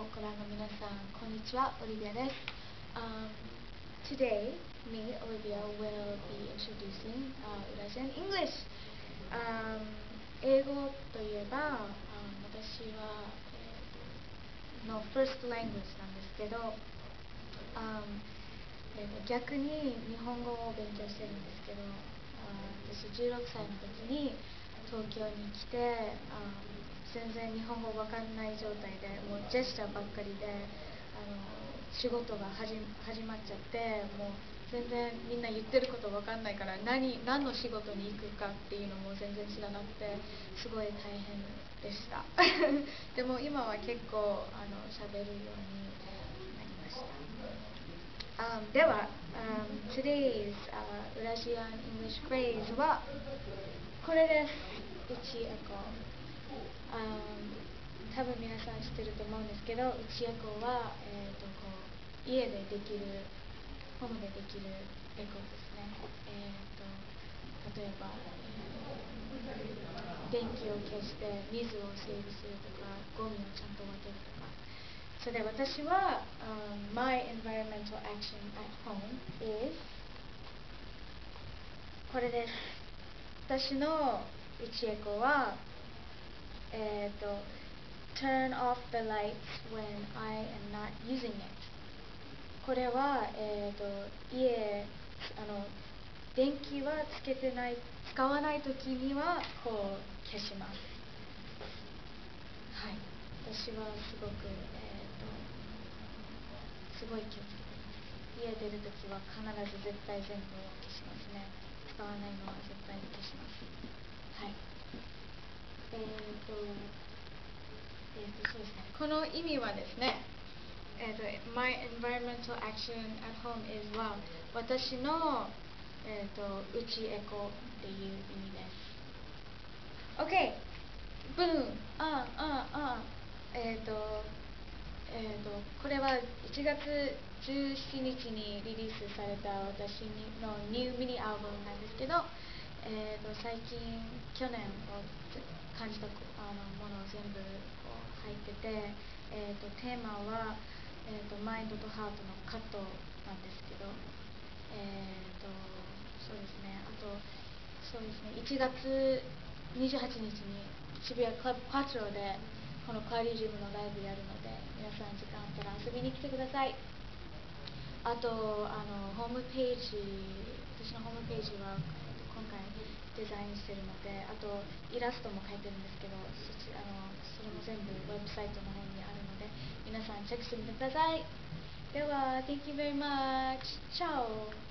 をご覧の皆さん、こんにちは、オリビアです。Um, today, me, Olivia, will be introducing uh, Eurasian English. Um, 英語といえば、um, 私は、えー、の first language なんですけど、um, えー、逆に日本語を勉強してるんですけど、uh, 私16歳の時に東京に来て、um, 全然日本語わかんない状態でもうジェスチャーばっかりであの仕事が始まっちゃってもう全然みんな言ってることわかんないから何何の仕事に行くかっていうのも全然知らなくてすごい大変でした。でも今は結構あの喋るようになりました、um, では、um, today's、uh, Eurasian English phrase はこれでうちエコあ多分皆さん知ってると思うんですけど内エコーは、えーと、こう家でできるホームでできるエコですね、えーと、例えば、電気を消して水をセーブするとかゴミをちゃんと分けるとか。それで私は、um, My environmental action at home is これです。私の内エコはえーと turn off the lights when I am not using it. これは、えーと、家あの電気はつけてない使わない時にはこう消します。はい。私はすごく、えーと、すごい気をつけてます。家出る時は必ず絶対全部を消しますね。使わないのは絶対に消します。はい。えーとえー、とそうですね、この意味はですね、えーと、My environmental action at home is は私の、えーと、うちエコっていう意味です。OK! ブーンあああえっ、ー、とえーと、これは1月17日にリリースされた私のニューミニアルバムなんですけど、えーと、最近去年を感じたあのものを全部こう入ってて、えーと、テーマは、えーと、マインドとハートのカットなんですけど、えー、とそうですねあとそうですね1月28日に渋谷クラブパチロでこのカーリジウムのライブやるので皆さん時間あったら遊びに来てください。あとあのホームページ私のホームページは今回デザインしてるのであとイラストも描いてるんですけどそちあのそれも全部ウェブサイトの方にあるので皆さんチェックしてみてください。では Thank you very much! チャオ。